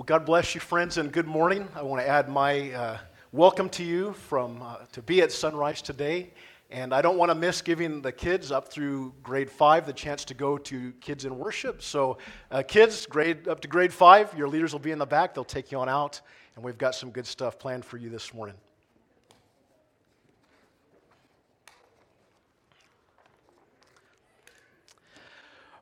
Well, God bless you, friends, and good morning. I want to add my uh, welcome to you from uh, to be at Sunrise today. And I don't want to miss giving the kids up through grade five the chance to go to Kids in Worship. So, uh, kids, grade up to grade five, your leaders will be in the back. They'll take you on out, and we've got some good stuff planned for you this morning.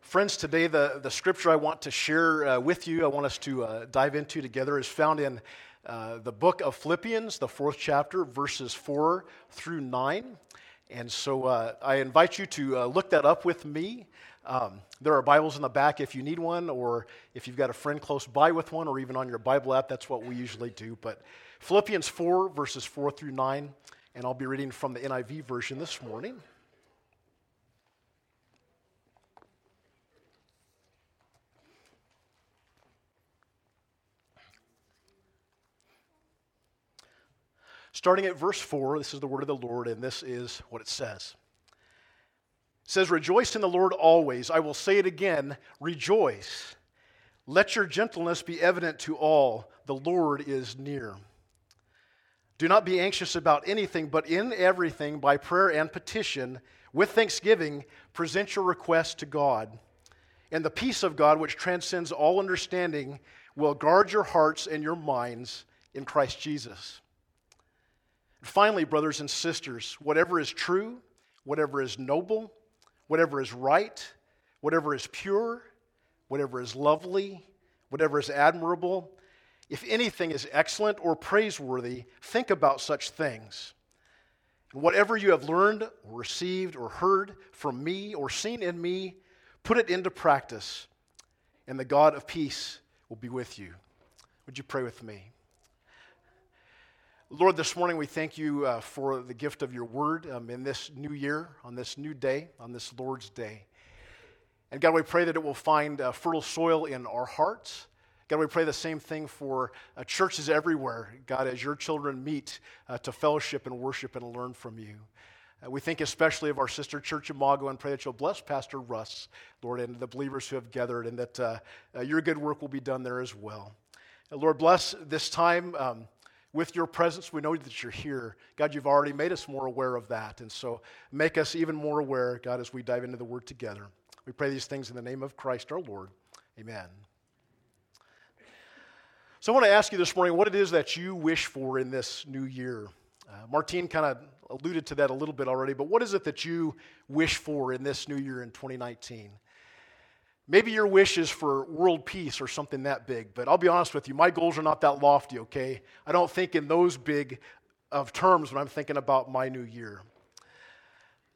Friends, today the, the scripture I want to share uh, with you, I want us to uh, dive into together, is found in uh, the book of Philippians, the fourth chapter, verses 4 through 9. And so uh, I invite you to uh, look that up with me. Um, there are Bibles in the back if you need one, or if you've got a friend close by with one, or even on your Bible app, that's what we usually do. But Philippians 4, verses 4 through 9, and I'll be reading from the NIV version this morning. Starting at verse 4, this is the word of the Lord, and this is what it says. It says, Rejoice in the Lord always. I will say it again, rejoice. Let your gentleness be evident to all. The Lord is near. Do not be anxious about anything, but in everything, by prayer and petition, with thanksgiving, present your requests to God. And the peace of God, which transcends all understanding, will guard your hearts and your minds in Christ Jesus. Finally, brothers and sisters, whatever is true, whatever is noble, whatever is right, whatever is pure, whatever is lovely, whatever is admirable, if anything is excellent or praiseworthy, think about such things. And whatever you have learned or received or heard from me or seen in me, put it into practice, and the God of peace will be with you. Would you pray with me? Lord, this morning we thank you uh, for the gift of your word um, in this new year, on this new day, on this Lord's day. And God, we pray that it will find uh, fertile soil in our hearts. God, we pray the same thing for uh, churches everywhere, God, as your children meet uh, to fellowship and worship and learn from you. Uh, we think especially of our sister church Imago and pray that you'll bless Pastor Russ, Lord, and the believers who have gathered, and that uh, your good work will be done there as well. Lord, bless this time. Um, with your presence, we know that you're here. God, you've already made us more aware of that. And so make us even more aware, God, as we dive into the word together. We pray these things in the name of Christ our Lord. Amen. So I want to ask you this morning what it is that you wish for in this new year. Uh, Martine kind of alluded to that a little bit already, but what is it that you wish for in this new year in 2019? Maybe your wish is for world peace or something that big, but I'll be honest with you, my goals are not that lofty, okay? I don't think in those big of terms when I'm thinking about my new year.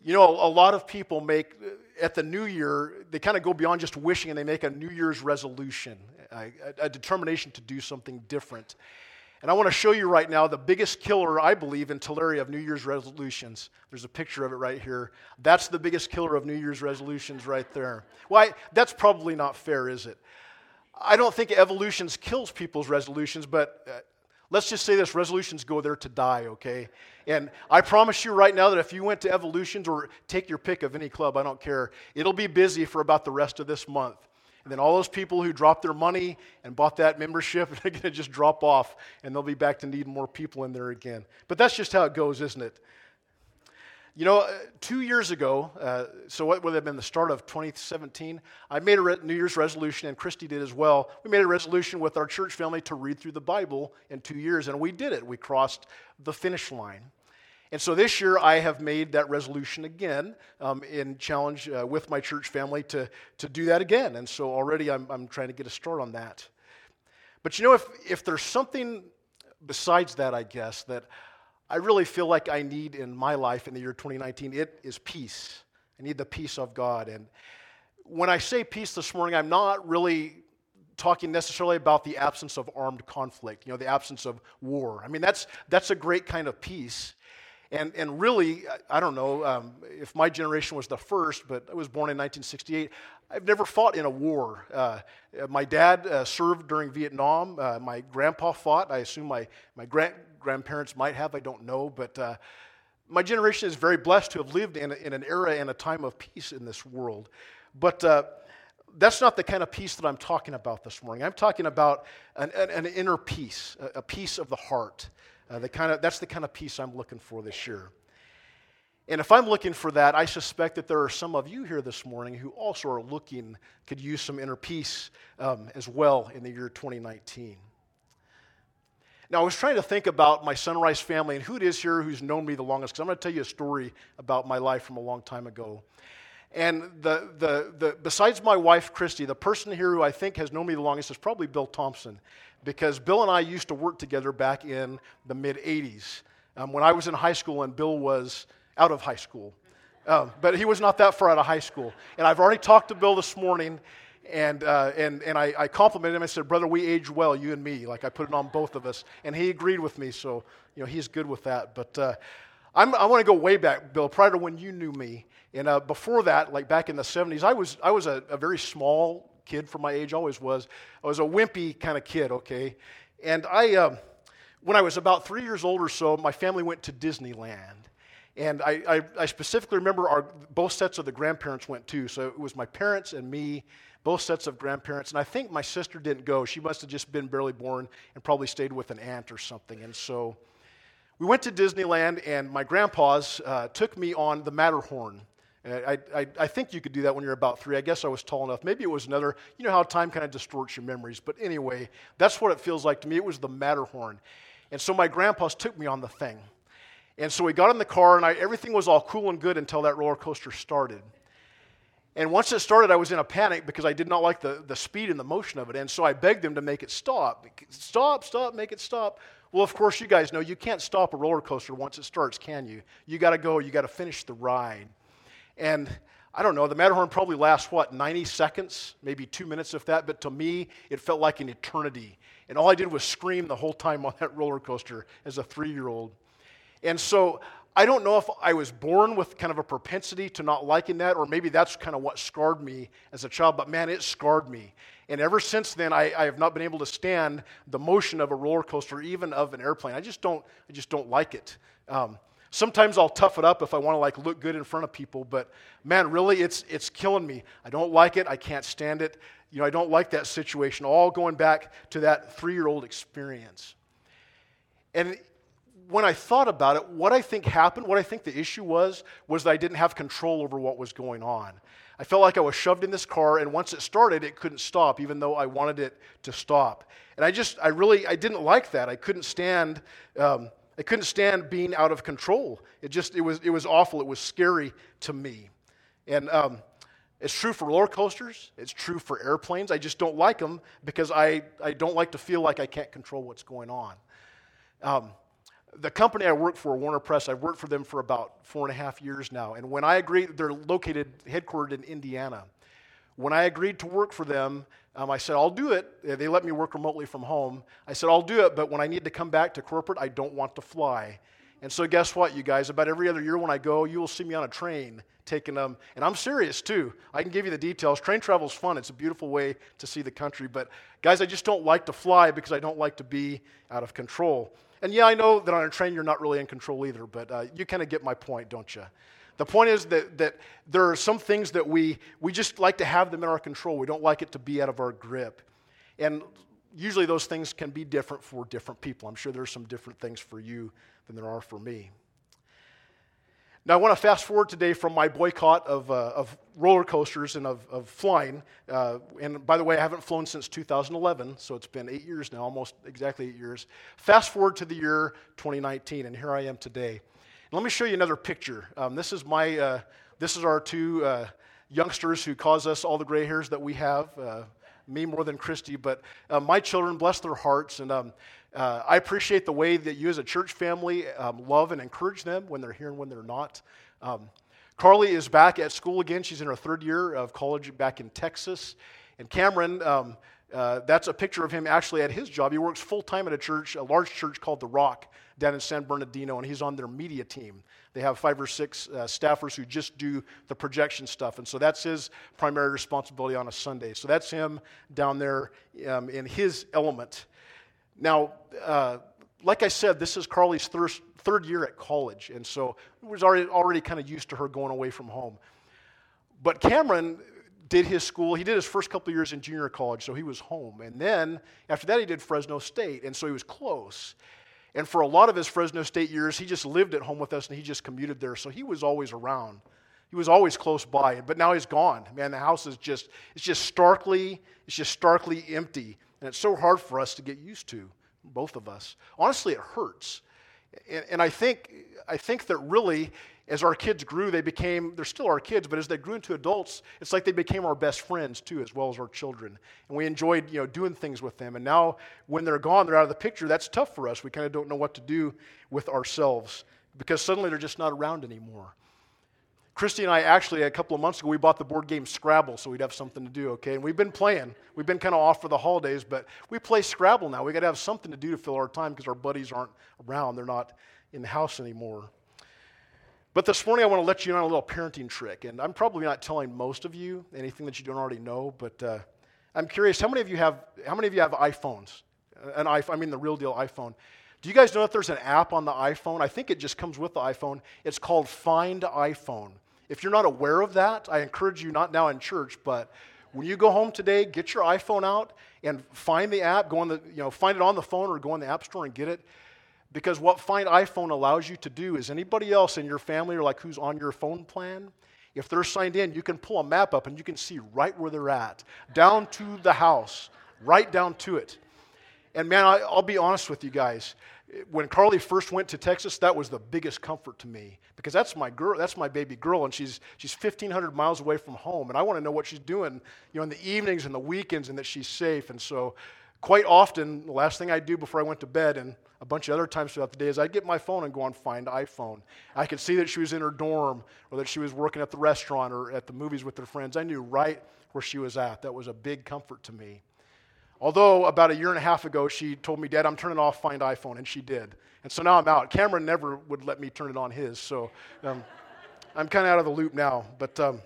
You know, a lot of people make, at the new year, they kind of go beyond just wishing and they make a New Year's resolution, a, a determination to do something different. And I want to show you right now the biggest killer, I believe, in Tulare of New Year's resolutions. There's a picture of it right here. That's the biggest killer of New Year's resolutions right there. Why? That's probably not fair, is it? I don't think evolutions kills people's resolutions, but uh, let's just say this resolutions go there to die, okay? And I promise you right now that if you went to evolutions or take your pick of any club, I don't care, it'll be busy for about the rest of this month. And then all those people who dropped their money and bought that membership are going to just drop off, and they'll be back to needing more people in there again. But that's just how it goes, isn't it? You know, uh, two years ago, uh, so what would have been the start of 2017, I made a re- New Year's resolution, and Christy did as well. We made a resolution with our church family to read through the Bible in two years, and we did it. We crossed the finish line. And so this year, I have made that resolution again um, in challenge uh, with my church family to, to do that again. And so already I'm, I'm trying to get a start on that. But you know, if, if there's something besides that, I guess, that I really feel like I need in my life in the year 2019, it is peace. I need the peace of God. And when I say peace this morning, I'm not really talking necessarily about the absence of armed conflict, you know, the absence of war. I mean, that's, that's a great kind of peace. And, and really, I don't know um, if my generation was the first, but I was born in 1968. I've never fought in a war. Uh, my dad uh, served during Vietnam. Uh, my grandpa fought. I assume my, my grand, grandparents might have. I don't know. But uh, my generation is very blessed to have lived in, in an era and a time of peace in this world. But uh, that's not the kind of peace that I'm talking about this morning. I'm talking about an, an, an inner peace, a, a, peace of the heart. Uh, the kind of, that's the kind of peace I'm looking for this year. And if I'm looking for that, I suspect that there are some of you here this morning who also are looking, could use some inner peace um, as well in the year 2019. Now, I was trying to think about my Sunrise family and who it is here who's known me the longest, because I'm going to tell you a story about my life from a long time ago. And the, the, the, besides my wife, Christy, the person here who I think has known me the longest is probably Bill Thompson, because Bill and I used to work together back in the mid 80s um, when I was in high school and Bill was out of high school. Um, but he was not that far out of high school. And I've already talked to Bill this morning, and, uh, and, and I, I, complimented him. I said, Brother, we age well, you and me. Like I put it on both of us. And he agreed with me, so you know, he's good with that. But uh, i want to go way back, Bill, prior to when you knew me. And uh, before that, like back in the 70s, I was, I was a, a very small kid for my age, always was. I was a wimpy kind of kid, okay? And I, uh, when I was about three years old or so, my family went to Disneyland. And I, I, I, specifically remember our, both sets of the grandparents went too. So it was my parents and me, both sets of grandparents. And I think my sister didn't go. She must have just been barely born and probably stayed with an aunt or something. And so we went to Disneyland, and my grandpa's uh, took me on the Matterhorn. I, I, I, think you could do that when you're about three. I guess I was tall enough. Maybe it was another, you know how time kind of distorts your memories. But anyway, that's what it feels like to me. It was the Matterhorn. And so my grandpa's took me on the thing. And so we got in the car, and I, everything was all cool and good until that roller coaster started. And once it started, I was in a panic because I did not like the, the speed and the motion of it. And so I begged them to make it stop. Stop, stop, make it stop. Well, of course, you guys know you can't stop a roller coaster once it starts, can you? You got to go, you got to finish the ride. And I don't know, the Matterhorn probably lasts, what, 90 seconds, maybe two minutes, if that, but to me, it felt like an eternity. And all I did was scream the whole time on that roller coaster as a three year old. And so I don't know if I was born with kind of a propensity to not liking that, or maybe that's kind of what scarred me as a child, but man, it scarred me. And ever since then, I, I, have not been able to stand the motion of a roller coaster, even of an airplane. I just don't, I just don't like it. Um, sometimes I'll tough it up if I want to like look good in front of people, but man, really, it's, it's killing me. I don't like it. I can't stand it. You know, I don't like that situation. All going back to that three year old experience. And when I thought about it, what I think happened, what I think the issue was, was that I didn't have control over what was going on. I felt like I was shoved in this car, and once it started, it couldn't stop, even though I wanted it to stop. And I just, I really, I didn't like that. I couldn't stand, um, I couldn't stand being out of control. It just, it was, it was awful. It was scary to me. And um, it's true for roller coasters. It's true for airplanes. I just don't like them because I, I don't like to feel like I can't control what's going on. Um, the company I work for, Warner Press, I've worked for them for about four and a half years now. And when I agreed, they're located, headquartered in Indiana. When I agreed to work for them, um, I said, I'll do it. They let me work remotely from home. I said, I'll do it, but when I need to come back to corporate, I don't want to fly. And so, guess what, you guys? About every other year when I go, you will see me on a train taking them. And I'm serious, too. I can give you the details. Train travel is fun, it's a beautiful way to see the country. But, guys, I just don't like to fly because I don't like to be out of control. And yeah, I know that on a train you're not really in control either, but uh, you kind of get my point, don't you? The point is that, that there are some things that we, we just like to have them in our control. We don't like it to be out of our grip. And usually those things can be different for different people. I'm sure there's some different things for you than there are for me. Now, I want to fast forward today from my boycott of, uh, of roller coasters and of, of flying. Uh, and by the way, I haven't flown since 2011, so it's been eight years now, almost exactly eight years. Fast forward to the year 2019, and here I am today. Let me show you another picture. Um, this is my, uh, this is our two uh, youngsters who cause us all the gray hairs that we have. Uh, me more than Christy, but uh, my children, bless their hearts, and um, uh, I appreciate the way that you as a church family um, love and encourage them when they're here and when they're not. Um, Carly is back at school again. She's in her third year of college back in Texas. And Cameron, um, uh, that's a picture of him actually at his job. He works full time at a church, a large church called The Rock down in San Bernardino, and he's on their media team. They have five or six uh, staffers who just do the projection stuff. And so that's his primary responsibility on a Sunday. So that's him down there um, in his element. Now, uh, like I said, this is Carly's thir- third year at college, and so was already, already kind of used to her going away from home. But Cameron did his school. He did his first couple of years in junior college, so he was home. And then after that, he did Fresno State, and so he was close. And for a lot of his Fresno State years, he just lived at home with us and he just commuted there. So he was always around. He was always close by. But now he's gone. Man, the house is just, it's just starkly, it's just starkly empty. And it's so hard for us to get used to, both of us. Honestly, it hurts. And, and I think, I think that really as our kids grew, they became, they're still our kids, but as they grew into adults, it's like they became our best friends too, as well as our children. And we enjoyed, you know, doing things with them. And now when they're gone, they're out of the picture, that's tough for us. We kind of don't know what to do with ourselves because suddenly they're just not around anymore. Christy and I actually, a couple of months ago, we bought the board game Scrabble so we'd have something to do, okay? And we've been playing. We've been kind of off for the holidays, but we play Scrabble now. we got to have something to do to fill our time because our buddies aren't around. They're not in the house anymore. But this morning, I want to let you in on a little parenting trick. And I'm probably not telling most of you anything that you don't already know, but uh, I'm curious how many of you have, how many of you have iPhones? An iPhone, I mean the real deal iPhone. Do you guys know that there's an app on the iPhone? I think it just comes with the iPhone. It's called Find iPhone. If you're not aware of that, I encourage you, not now in church, but when you go home today, get your iPhone out and find the app, go on the, you know, find it on the phone or go in the app store and get it. Because what Find iPhone allows you to do is anybody else in your family or like who's on your phone plan, if they're signed in, you can pull a map up and you can see right where they're at, down to the house, right down to it. And man, I, will be honest with you guys. When Carly first went to Texas, that was the biggest comfort to me because that's my girl, that's my baby girl, and she's she's 1,500 miles away from home, and I want to know what she's doing, you know, in the evenings and the weekends, and that she's safe. And so, quite often, the last thing I do before I went to bed, and a bunch of other times throughout the day is I'd get my phone and go on Find iPhone. I could see that she was in her dorm or that she was working at the restaurant or at the movies with her friends. I knew right where she was at. That was a big comfort to me. Although about a year and a half ago, she told me, Dad, I'm turning off Find iPhone, and she did. And so now I'm out. Cameron never would let me turn it on his, so um, I'm kind of out of the loop now. But um,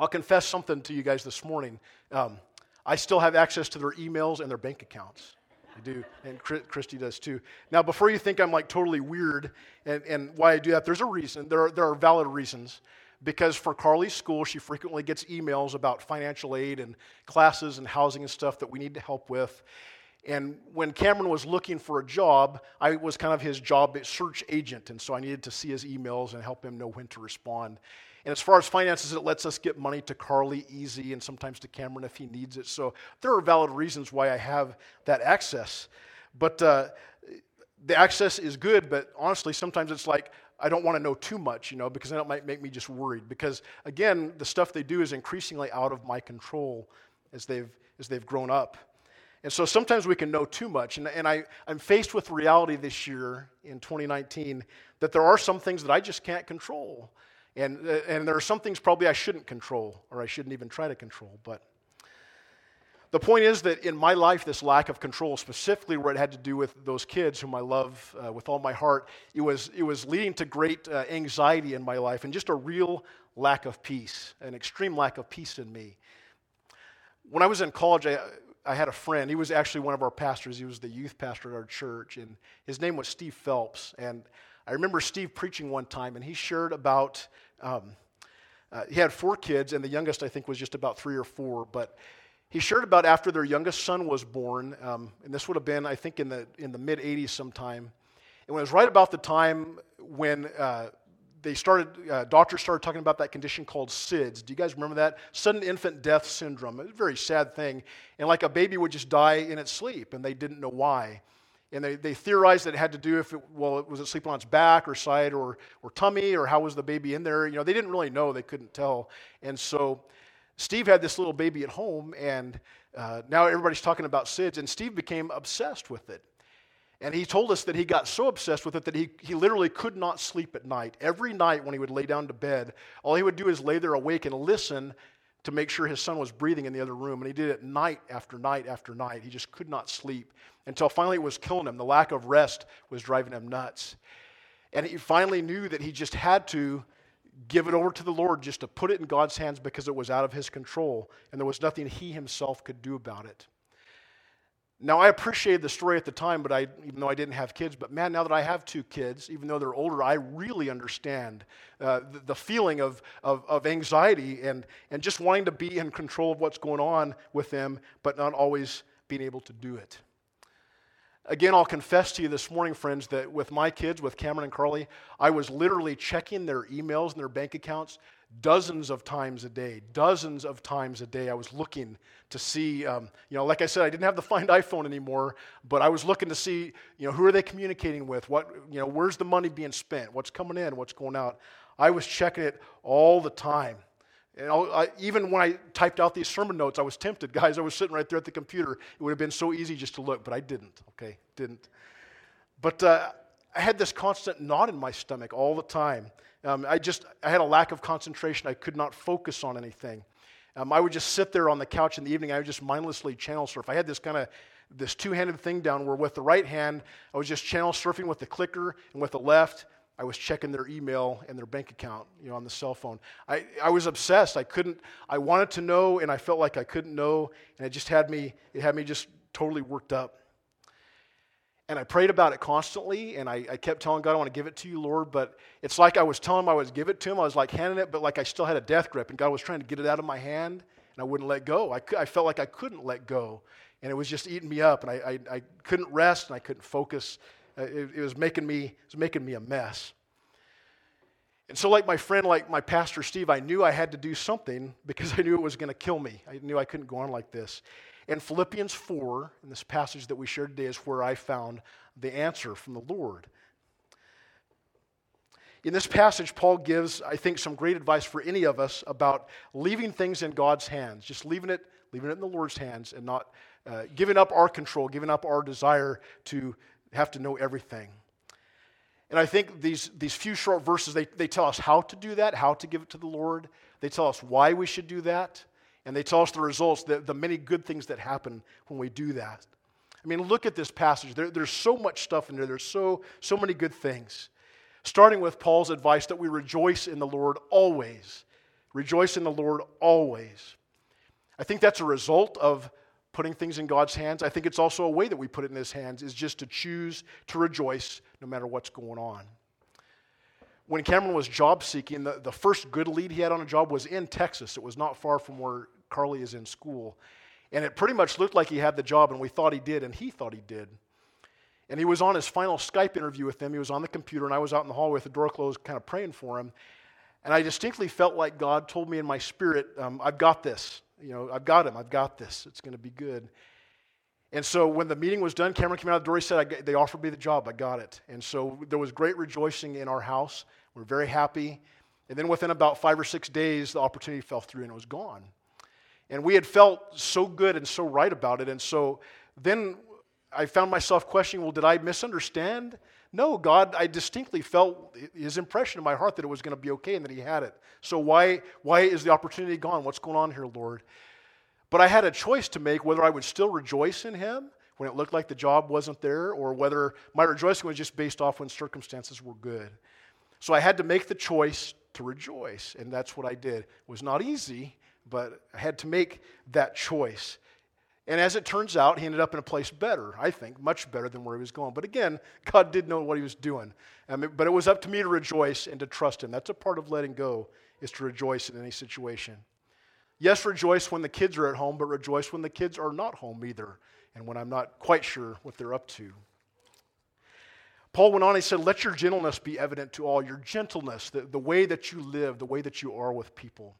I'll confess something to you guys this morning. Um, I still have access to their emails and their bank accounts. I do, and Christy does too. Now, before you think I'm like totally weird and, and why I do that, there's a reason. There are, there are valid reasons. Because for Carly's school, she frequently gets emails about financial aid and classes and housing and stuff that we need to help with. And when Cameron was looking for a job, I was kind of his job search agent. And so I needed to see his emails and help him know when to respond. And as far as finances, it lets us get money to Carly easy and sometimes to Cameron if he needs it. So there are valid reasons why I have that access. But uh, the access is good, but honestly, sometimes it's like, I don't want to know too much, you know, because then it might make me just worried. Because again, the stuff they do is increasingly out of my control as they've, as they've grown up. And so sometimes we can know too much. And, and I, I'm faced with reality this year in 2019 that there are some things that I just can't control. And, uh, and there are some things probably I shouldn't control, or I shouldn't even try to control. But the point is that in my life, this lack of control, specifically where it had to do with those kids whom I love uh, with all my heart, it was, it was leading to great uh, anxiety in my life and just a real lack of peace, an extreme lack of peace in me. When I was in college, I, I had a friend. He was actually one of our pastors. He was the youth pastor at our church, and his name was Steve Phelps. And I remember Steve preaching one time, and he shared about um, uh, he had four kids, and the youngest, I think, was just about three or four. But he shared about after their youngest son was born, um, and this would have been, I think, in the, in the mid 80s sometime. And it was right about the time when uh, they started, uh, doctors started talking about that condition called SIDS. Do you guys remember that? Sudden infant death syndrome. A very sad thing. And like a baby would just die in its sleep, and they didn't know why. And they, they theorized that it had to do if it, well, was it sleeping on its back or side or, or tummy or how was the baby in there? You know, they didn't really know. They couldn't tell. And so Steve had this little baby at home, and uh, now everybody's talking about SIDS, and Steve became obsessed with it. And he told us that he got so obsessed with it that he, he literally could not sleep at night. Every night when he would lay down to bed, all he would do is lay there awake and listen to make sure his son was breathing in the other room. And he did it night after night after night. He just could not sleep until finally it was killing him. The lack of rest was driving him nuts. And he finally knew that he just had to give it over to the Lord, just to put it in God's hands because it was out of his control, and there was nothing he himself could do about it. Now, I appreciated the story at the time, but I, even though I didn't have kids, but man, now that I have two kids, even though they're older, I really understand uh, the, the, feeling of, of, of, anxiety and, and just wanting to be in control of what's going on with them, but not always being able to do it. Again, I'll confess to you this morning, friends, that with my kids, with Cameron and Carly, I was literally checking their emails and their bank accounts dozens of times a day, dozens of times a day. I was looking to see, um, you know, like I said, I didn't have the Find iPhone anymore, but I was looking to see, you know, who are they communicating with? What, you know, where's the money being spent? What's coming in? What's going out? I was checking it all the time. And I, even when I typed out these sermon notes, I was tempted, guys. I was sitting right there at the computer. It would have been so easy just to look, but I didn't. Okay, didn't. But uh, I had this constant knot in my stomach all the time. Um, I just I had a lack of concentration. I could not focus on anything. Um, I would just sit there on the couch in the evening. I would just mindlessly channel surf. I had this kind of this two-handed thing down where with the right hand I was just channel surfing with the clicker, and with the left I was checking their email and their bank account, you know, on the cell phone. I, I was obsessed. I couldn't. I wanted to know, and I felt like I couldn't know, and it just had me. It had me just totally worked up. And I prayed about it constantly, and I, I, kept telling God, I want to give it to you, Lord. But it's like I was telling him I was give it to him. I was like handing it, but like I still had a death grip, and God was trying to get it out of my hand, and I wouldn't let go. I, I felt like I couldn't let go, and it was just eating me up, and I, I, I couldn't rest, and I couldn't focus. Uh, it, it, was making me, it was making me a mess. And so, like my friend, like my pastor Steve, I knew I had to do something because I knew it was going to kill me. I knew I couldn't go on like this. And Philippians 4, in this passage that we shared today, is where I found the answer from the Lord. In this passage, Paul gives, I think, some great advice for any of us about leaving things in God's hands, just leaving it, leaving it in the Lord's hands, and not uh, giving up our control, giving up our desire to have to know everything. And I think these, these few short verses, they, they tell us how to do that, how to give it to the Lord. They tell us why we should do that. And they tell us the results, the, the many good things that happen when we do that. I mean, look at this passage. There, there's so much stuff in there. There's so, so many good things. Starting with Paul's advice that we rejoice in the Lord always. Rejoice in the Lord always. I think that's a result of putting things in God's hands. I think it's also a way that we put it in His hands is just to choose to rejoice no matter what's going on. When Cameron was job seeking, the, the first good lead he had on a job was in Texas. It was not far from where Carly is in school. And it pretty much looked like he had the job, and we thought he did, and he thought he did. And he was on his final Skype interview with them. He was on the computer, and I was out in the hallway with the door closed, kind of praying for him. And I distinctly felt like God told me in my spirit, um, I've got this. You know, I've got him. I've got this. It's going to be good. And so when the meeting was done, Cameron came out the door. He said, They offered me the job. I got it. And so there was great rejoicing in our house. We we're very happy. And then within about five or six days, the opportunity fell through and it was gone. And we had felt so good and so right about it. And so then I found myself questioning well, did I misunderstand? No, God, I distinctly felt his impression in my heart that it was going to be okay and that he had it. So why, why is the opportunity gone? What's going on here, Lord? But I had a choice to make whether I would still rejoice in him when it looked like the job wasn't there or whether my rejoicing was just based off when circumstances were good. So I had to make the choice to rejoice, and that's what I did. It was not easy, but I had to make that choice. And as it turns out, he ended up in a place better, I think, much better than where he was going. But again, God did know what he was doing. but it was up to me to rejoice and to trust him. That's a part of letting go, is to rejoice in any situation. Yes, rejoice when the kids are at home, but rejoice when the kids are not home either, and when I'm not quite sure what they're up to. Paul went on, he said, Let your gentleness be evident to all, your gentleness, the, the way that you live, the way that you are with people.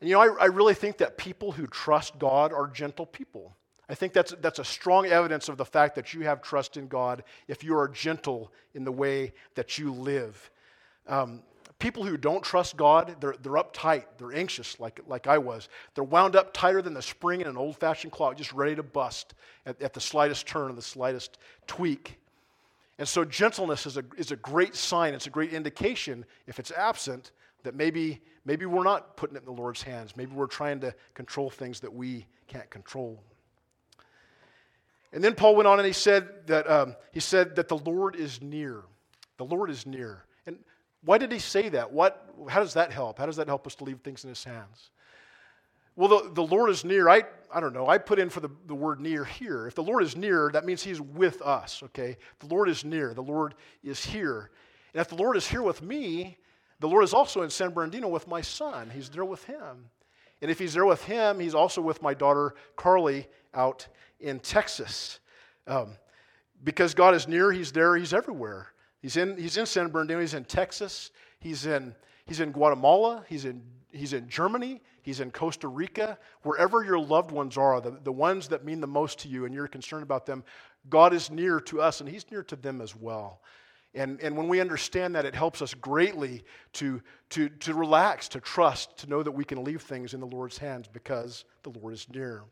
And you know, I, I really think that people who trust God are gentle people. I think that's, that's a strong evidence of the fact that you have trust in God if you are gentle in the way that you live. Um, people who don't trust God, they're, they're uptight, they're anxious, like, like I was. They're wound up tighter than the spring in an old fashioned clock, just ready to bust at, at the slightest turn, or the slightest tweak. And so, gentleness is a, is a great sign, it's a great indication, if it's absent, that maybe, maybe we're not putting it in the Lord's hands. Maybe we're trying to control things that we can't control. And then Paul went on and he said that, um, he said that the Lord is near. The Lord is near. And why did he say that? What, how does that help? How does that help us to leave things in his hands? Well, the, the Lord is near. I, I don't know. I put in for the, the word near here. If the Lord is near, that means He's with us, okay? The Lord is near. The Lord is here. And if the Lord is here with me, the Lord is also in San Bernardino with my son. He's there with him. And if He's there with him, He's also with my daughter Carly out in Texas. Um, because God is near, He's there, He's everywhere. He's in, he's in San Bernardino, He's in Texas, He's in, he's in Guatemala, He's in, he's in Germany, He's in Costa Rica. Wherever your loved ones are, the, the ones that mean the most to you and you're concerned about them, God is near to us and He's near to them as well. And, and when we understand that, it helps us greatly to, to, to relax, to trust, to know that we can leave things in the Lord's hands because the Lord is near.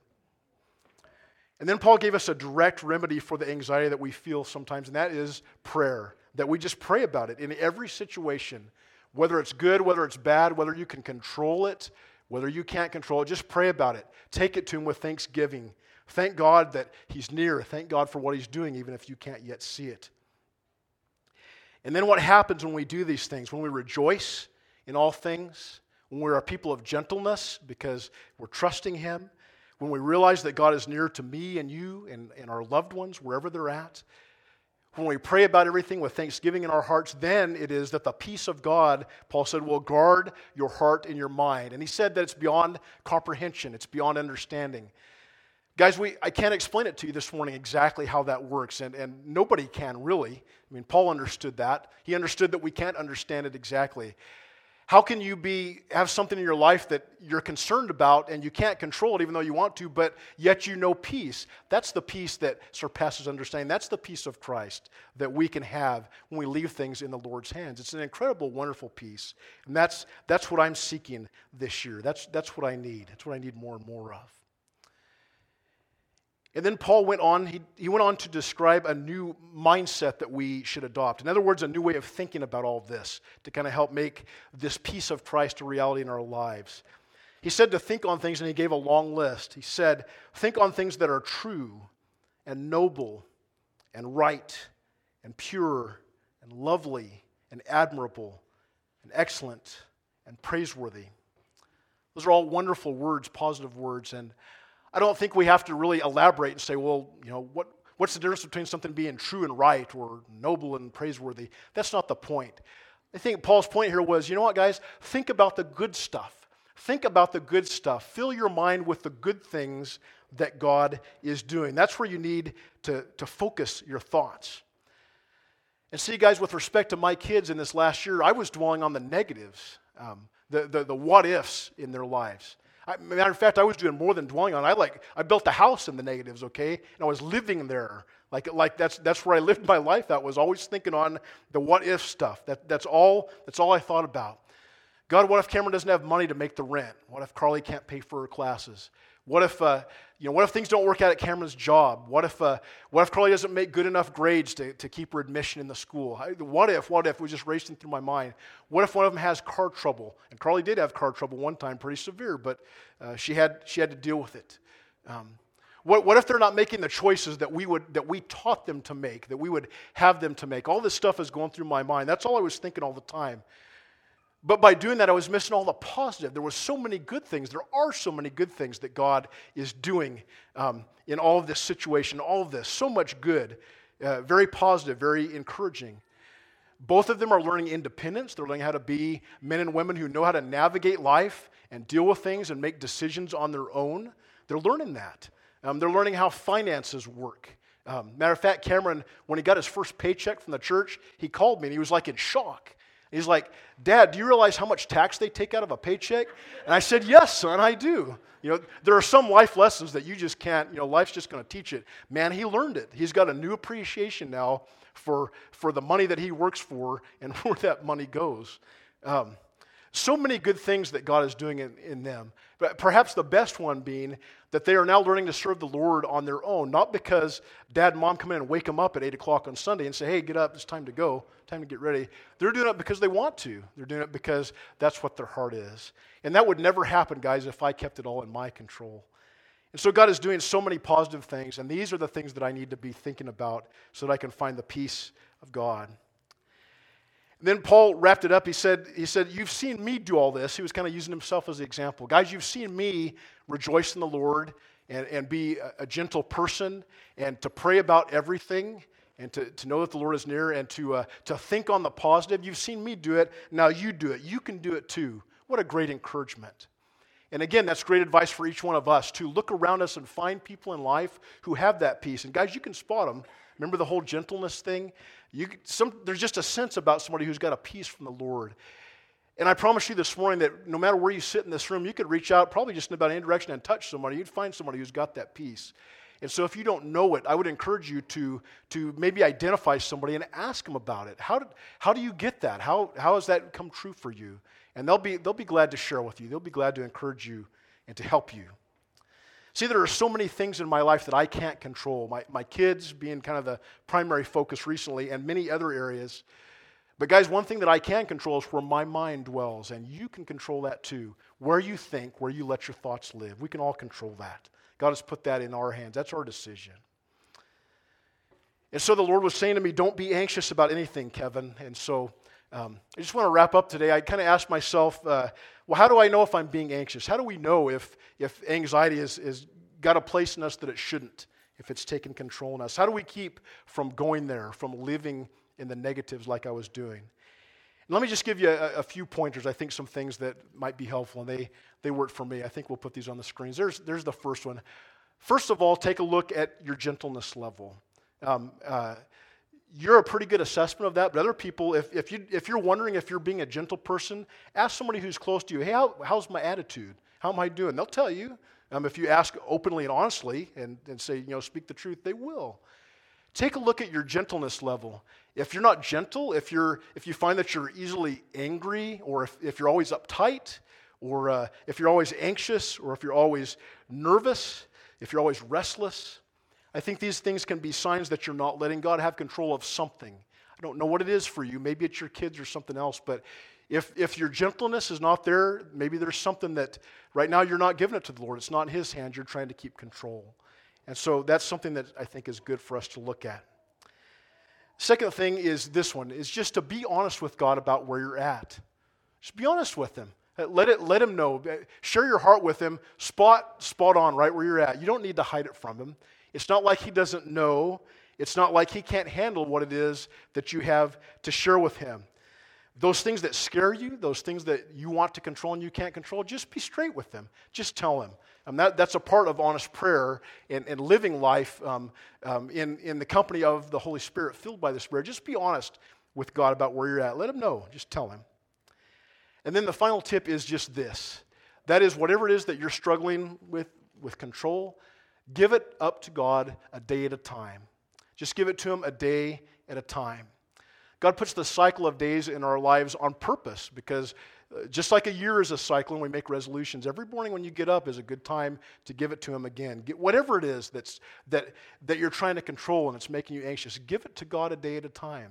And then Paul gave us a direct remedy for the anxiety that we feel sometimes, and that is prayer. That we just pray about it in every situation, whether it's good, whether it's bad, whether you can control it, whether you can't control it, just pray about it. Take it to Him with thanksgiving. Thank God that He's near. Thank God for what He's doing, even if you can't yet see it. And then what happens when we do these things? When we rejoice in all things, when we're a people of gentleness because we're trusting Him, when we realize that God is near to me and you and, and our loved ones, wherever they're at, when we pray about everything with thanksgiving in our hearts, then it is that the peace of God, Paul said, will guard your heart and your mind. And he said that it's beyond comprehension, it's beyond understanding. Guys, we, I can't explain it to you this morning exactly how that works, and, and nobody can really. I mean, Paul understood that. He understood that we can't understand it exactly. How can you be, have something in your life that you're concerned about and you can't control it even though you want to, but yet you know peace? That's the peace that surpasses understanding. That's the peace of Christ that we can have when we leave things in the Lord's hands. It's an incredible, wonderful peace. And that's, that's what I'm seeking this year. That's, that's what I need. That's what I need more and more of. And then Paul went on, he, he went on to describe a new mindset that we should adopt. In other words, a new way of thinking about all of this to kind of help make this peace of Christ a reality in our lives. He said to think on things, and he gave a long list. He said, Think on things that are true and noble and right and pure and lovely and admirable and excellent and praiseworthy. Those are all wonderful words, positive words, and I don't think we have to really elaborate and say, well, you know, what, what's the difference between something being true and right or noble and praiseworthy? That's not the point. I think Paul's point here was, you know what, guys? Think about the good stuff. Think about the good stuff. Fill your mind with the good things that God is doing. That's where you need to, to focus your thoughts. And see, guys, with respect to my kids in this last year, I was dwelling on the negatives, um, the, the, the what ifs in their lives. I, matter of fact, I was doing more than dwelling on. I like I built a house in the negatives, okay, and I was living there. Like, like that's that's where I lived my life. That was always thinking on the what if stuff. That that's all that's all I thought about. God, what if Cameron doesn't have money to make the rent? What if Carly can't pay for her classes? What if, uh, you know, what if things don't work out at Cameron's job? What if, uh, what if Carly doesn't make good enough grades to, to keep her admission in the school? What if, what if, was just racing through my mind. What if one of them has car trouble? And Carly did have car trouble one time, pretty severe, but uh, she, had, she had to deal with it. Um, what, what if they're not making the choices that we, would, that we taught them to make, that we would have them to make? All this stuff is going through my mind. That's all I was thinking all the time. But by doing that, I was missing all the positive. There were so many good things. There are so many good things that God is doing um, in all of this situation, all of this. So much good, uh, very positive, very encouraging. Both of them are learning independence. They're learning how to be men and women who know how to navigate life and deal with things and make decisions on their own. They're learning that. Um, they're learning how finances work. Um, matter of fact, Cameron, when he got his first paycheck from the church, he called me and he was like in shock. He's like, Dad, do you realize how much tax they take out of a paycheck? And I said, Yes, son, I do. You know, there are some life lessons that you just can't, you know, life's just going to teach it. Man, he learned it. He's got a new appreciation now for, for the money that he works for and where that money goes. Um, so many good things that God is doing in, in them. But perhaps the best one being that they are now learning to serve the Lord on their own, not because dad and mom come in and wake them up at 8 o'clock on Sunday and say, hey, get up, it's time to go, time to get ready. They're doing it because they want to. They're doing it because that's what their heart is. And that would never happen, guys, if I kept it all in my control. And so God is doing so many positive things, and these are the things that I need to be thinking about so that I can find the peace of God. Then Paul wrapped it up. He said, he said, You've seen me do all this. He was kind of using himself as the example. Guys, you've seen me rejoice in the Lord and, and be a, a gentle person and to pray about everything and to, to know that the Lord is near and to, uh, to think on the positive. You've seen me do it. Now you do it. You can do it too. What a great encouragement. And again, that's great advice for each one of us to look around us and find people in life who have that peace. And guys, you can spot them. Remember the whole gentleness thing? You, some, there's just a sense about somebody who's got a peace from the Lord. And I promise you this morning that no matter where you sit in this room, you could reach out probably just in about any direction and touch somebody. You'd find somebody who's got that peace. And so if you don't know it, I would encourage you to, to maybe identify somebody and ask them about it. How, did, how do you get that? How, how has that come true for you? And they'll be, they'll be glad to share with you. They'll be glad to encourage you and to help you. See, there are so many things in my life that I can't control. My, my kids being kind of the primary focus recently, and many other areas. But, guys, one thing that I can control is where my mind dwells, and you can control that too. Where you think, where you let your thoughts live. We can all control that. God has put that in our hands. That's our decision. And so the Lord was saying to me, Don't be anxious about anything, Kevin. And so um, I just want to wrap up today. I kind of asked myself, uh, well, how do I know if I'm being anxious? How do we know if, if anxiety is, is got a place in us that it shouldn't, if it's taken control in us? How do we keep from going there, from living in the negatives like I was doing? And let me just give you a, a, few pointers, I think some things that might be helpful, and they, they work for me. I think we'll put these on the screens. There's, there's the first one. First of all, take a look at your gentleness level. Um, uh, you're a pretty good assessment of that. But other people, if, if, you, if you're wondering if you're being a gentle person, ask somebody who's close to you, hey, how, how's my attitude? How am I doing? They'll tell you. Um, if you ask openly and honestly and, and say, you know, speak the truth, they will. Take a look at your gentleness level. If you're not gentle, if, you're, if you find that you're easily angry, or if, if you're always uptight, or uh, if you're always anxious, or if you're always nervous, if you're always restless, I think these things can be signs that you're not letting God have control of something. I don't know what it is for you. Maybe it's your kids or something else. But if, if your gentleness is not there, maybe there's something that right now you're not giving it to the Lord. It's not in His hands. You're trying to keep control. And so that's something that I think is good for us to look at. Second thing is this one is just to be honest with God about where you're at. Just be honest with Him. Let, it, let him know. Share your heart with him. Spot, spot on right where you're at. You don't need to hide it from him. It's not like he doesn't know. It's not like he can't handle what it is that you have to share with him. Those things that scare you, those things that you want to control and you can't control, just be straight with them. Just tell him. And that, that's a part of honest prayer and, and living life um, um, in, in the company of the Holy Spirit, filled by the Spirit. Just be honest with God about where you're at. Let him know. Just tell him. And then the final tip is just this that is, whatever it is that you're struggling with, with control, Give it up to God a day at a time. Just give it to Him a day at a time. God puts the cycle of days in our lives on purpose because uh, just like a year is a cycle and we make resolutions, every morning when you get up is a good time to give it to Him again. Get whatever it is that's, that, that you're trying to control and it's making you anxious, give it to God a day at a time.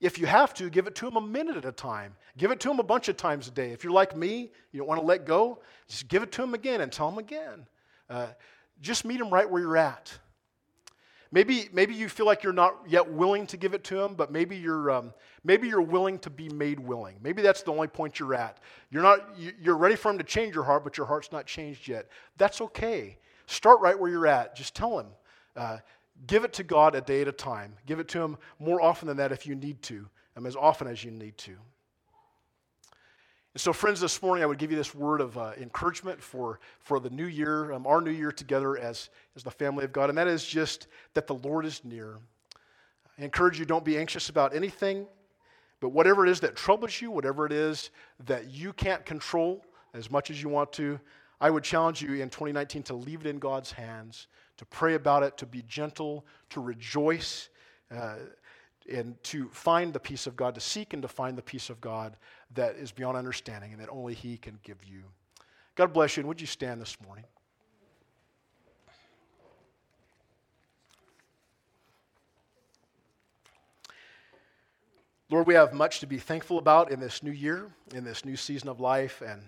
If you have to, give it to Him a minute at a time. Give it to Him a bunch of times a day. If you're like me, you don't want to let go, just give it to Him again and tell Him again. Uh, just meet him right where you're at. Maybe, maybe you feel like you're not yet willing to give it to him, but maybe you're, um, maybe you're willing to be made willing. Maybe that's the only point you're at. You're, not, you're ready for him to change your heart, but your heart's not changed yet. That's okay. Start right where you're at. Just tell him. Uh, give it to God a day at a time. Give it to him more often than that if you need to, um, as often as you need to. And so, friends, this morning I would give you this word of uh, encouragement for, for the new year, um, our new year together as, as the family of God, and that is just that the Lord is near. I encourage you, don't be anxious about anything, but whatever it is that troubles you, whatever it is that you can't control as much as you want to, I would challenge you in 2019 to leave it in God's hands, to pray about it, to be gentle, to rejoice. Uh, and to find the peace of God, to seek and to find the peace of God that is beyond understanding and that only He can give you. God bless you, and would you stand this morning? Lord, we have much to be thankful about in this new year, in this new season of life. And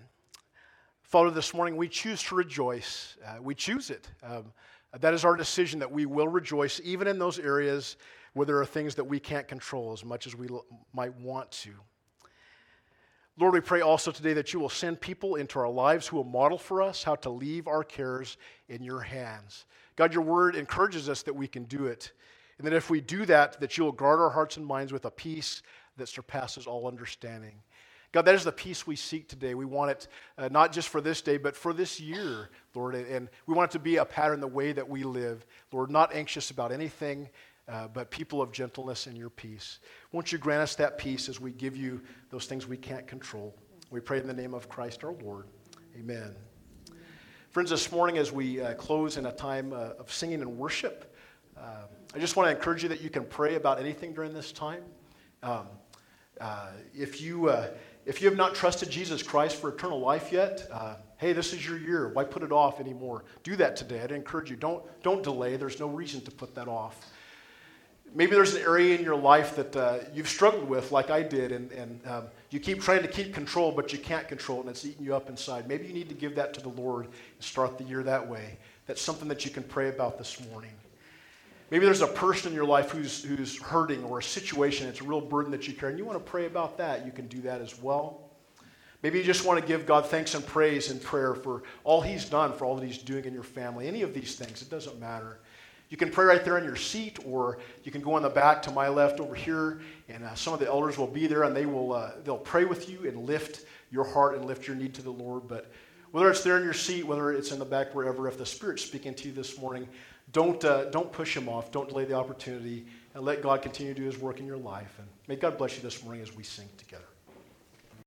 Father, this morning we choose to rejoice. Uh, we choose it. Um, That is our decision that we will rejoice even in those areas where there are things that we can't control as much as we might want to. Lord, we pray also today that you will send people into our lives who will model for us how to leave our cares in your hands. God, your word encourages us that we can do it. And that if we do that, that you will guard our hearts and minds with a peace that surpasses all understanding. God, that is the peace we seek today. We want it uh, not just for this day, but for this year, Lord. And we want it to be a pattern the way that we live. Lord, not anxious about anything, uh, but people of gentleness and your peace. Won't you grant us that peace as we give you those things we can't control? We pray in the name of Christ our Lord. Amen. Friends, this morning as we uh, close in a time uh, of singing and worship, uh, I just want to encourage you that you can pray about anything during this time. Um, uh, if you if you have not trusted Jesus Christ for eternal life yet, hey, this is your year. Why put it off anymore? Do that today. I'd encourage you. Don't, don't delay. There's no reason to put that off. Maybe there's an area in your life that uh, you've struggled with, like I did, and, and um, you keep trying to keep control, but you can't control it, and it's eating you up inside. Maybe you need to give that to the Lord and start the year that way. That's something that you can pray about this morning. Maybe there's a person in your life who's, who's hurting or a situation, it's a real burden that you carry, and you want to pray about that. You can do that as well. Maybe you just want to give God thanks and praise in prayer for all He's done, for all that He's doing in your family. Any of these things, it doesn't matter. You can pray right there in your seat, or you can go in the back to my left over here, and uh, some of the elders will be there, and they will uh, they'll pray with you and lift your heart and lift your need to the Lord. But whether it's there in your seat, whether it's in the back, wherever, if the Spirit's speaking to you this morning, don't, uh, don't push him off. Don't delay the opportunity. And let God continue to do his work in your life. And may God bless you this morning as we sing together.